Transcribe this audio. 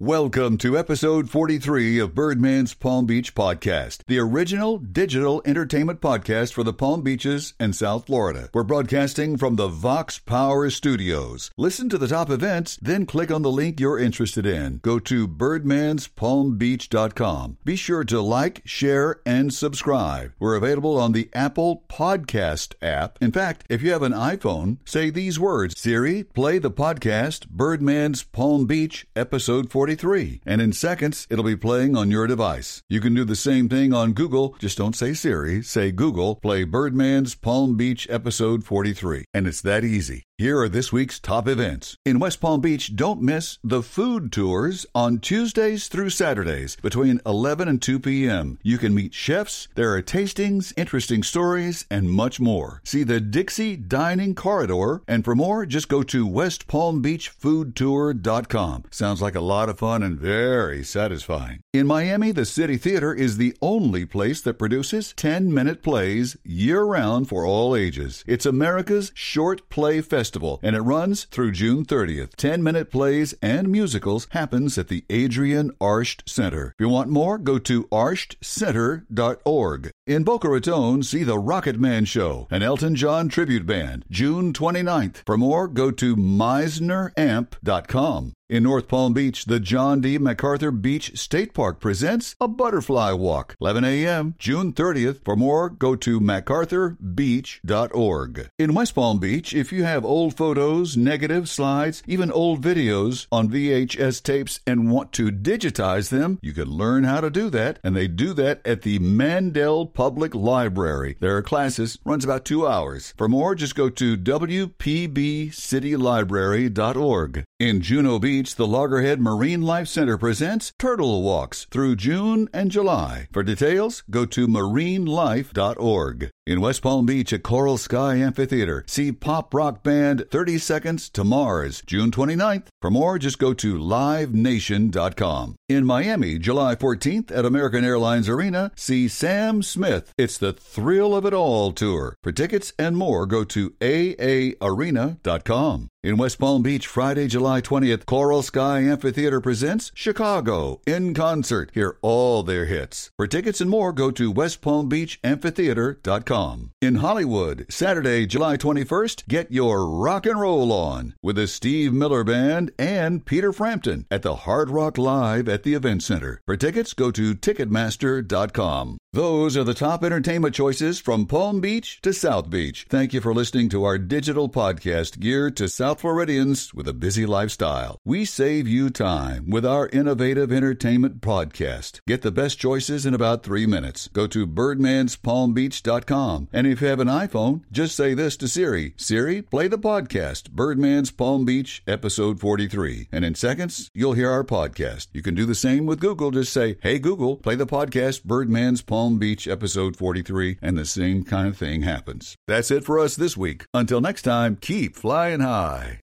Welcome to episode 43 of Birdman's Palm Beach Podcast, the original digital entertainment podcast for the Palm Beaches and South Florida. We're broadcasting from the Vox Power Studios. Listen to the top events, then click on the link you're interested in. Go to birdmanspalmbeach.com. Be sure to like, share, and subscribe. We're available on the Apple Podcast app. In fact, if you have an iPhone, say these words Siri, play the podcast Birdman's Palm Beach, episode 43. And in seconds, it'll be playing on your device. You can do the same thing on Google. Just don't say Siri. Say Google, play Birdman's Palm Beach episode 43. And it's that easy. Here are this week's top events. In West Palm Beach, don't miss the food tours on Tuesdays through Saturdays between 11 and 2 p.m. You can meet chefs, there are tastings, interesting stories, and much more. See the Dixie Dining Corridor, and for more, just go to westpalmbeachfoodtour.com. Sounds like a lot of fun and very satisfying. In Miami, the City Theater is the only place that produces 10 minute plays year round for all ages. It's America's short play festival and it runs through June 30th. 10 minute plays and musicals happens at the Adrian Arsht Center. If you want more, go to arshtcenter.org. In Boca Raton, see the Rocket Man Show, an Elton John tribute band, June 29th. For more, go to mizneramp.com. In North Palm Beach, the John D. MacArthur Beach State Park presents a butterfly walk, 11 a.m., June 30th. For more, go to macarthurbeach.org. In West Palm Beach, if you have old photos, negatives, slides, even old videos on VHS tapes and want to digitize them, you can learn how to do that, and they do that at the Mandel Public Library. Their classes runs about 2 hours. For more, just go to wpbcitylibrary.org. In Juno Beach, the Loggerhead Marine Life Center presents Turtle Walks through June and July. For details, go to marinelife.org. In West Palm Beach at Coral Sky Amphitheater, see pop rock band 30 Seconds to Mars, June 29th. For more, just go to livenation.com. In Miami, July 14th at American Airlines Arena, see Sam Smith. It's the Thrill of It All tour. For tickets and more, go to aaarena.com. In West Palm Beach, Friday, July 20th, Coral Sky Amphitheater presents Chicago in concert. Hear all their hits. For tickets and more, go to westpalmbeachamphitheater.com. In Hollywood, Saturday, July 21st, get your rock and roll on with the Steve Miller Band and Peter Frampton at the Hard Rock Live at the Event Center. For tickets, go to Ticketmaster.com. Those are the top entertainment choices from Palm Beach to South Beach. Thank you for listening to our digital podcast geared to South Floridians with a busy lifestyle. We save you time with our innovative entertainment podcast. Get the best choices in about three minutes. Go to birdmanspalmbeach.com. And if you have an iPhone, just say this to Siri Siri, play the podcast Birdman's Palm Beach, episode 43. And in seconds, you'll hear our podcast. You can do the same with Google. Just say, Hey Google, play the podcast Birdman's Palm Palm Beach, episode 43, and the same kind of thing happens. That's it for us this week. Until next time, keep flying high.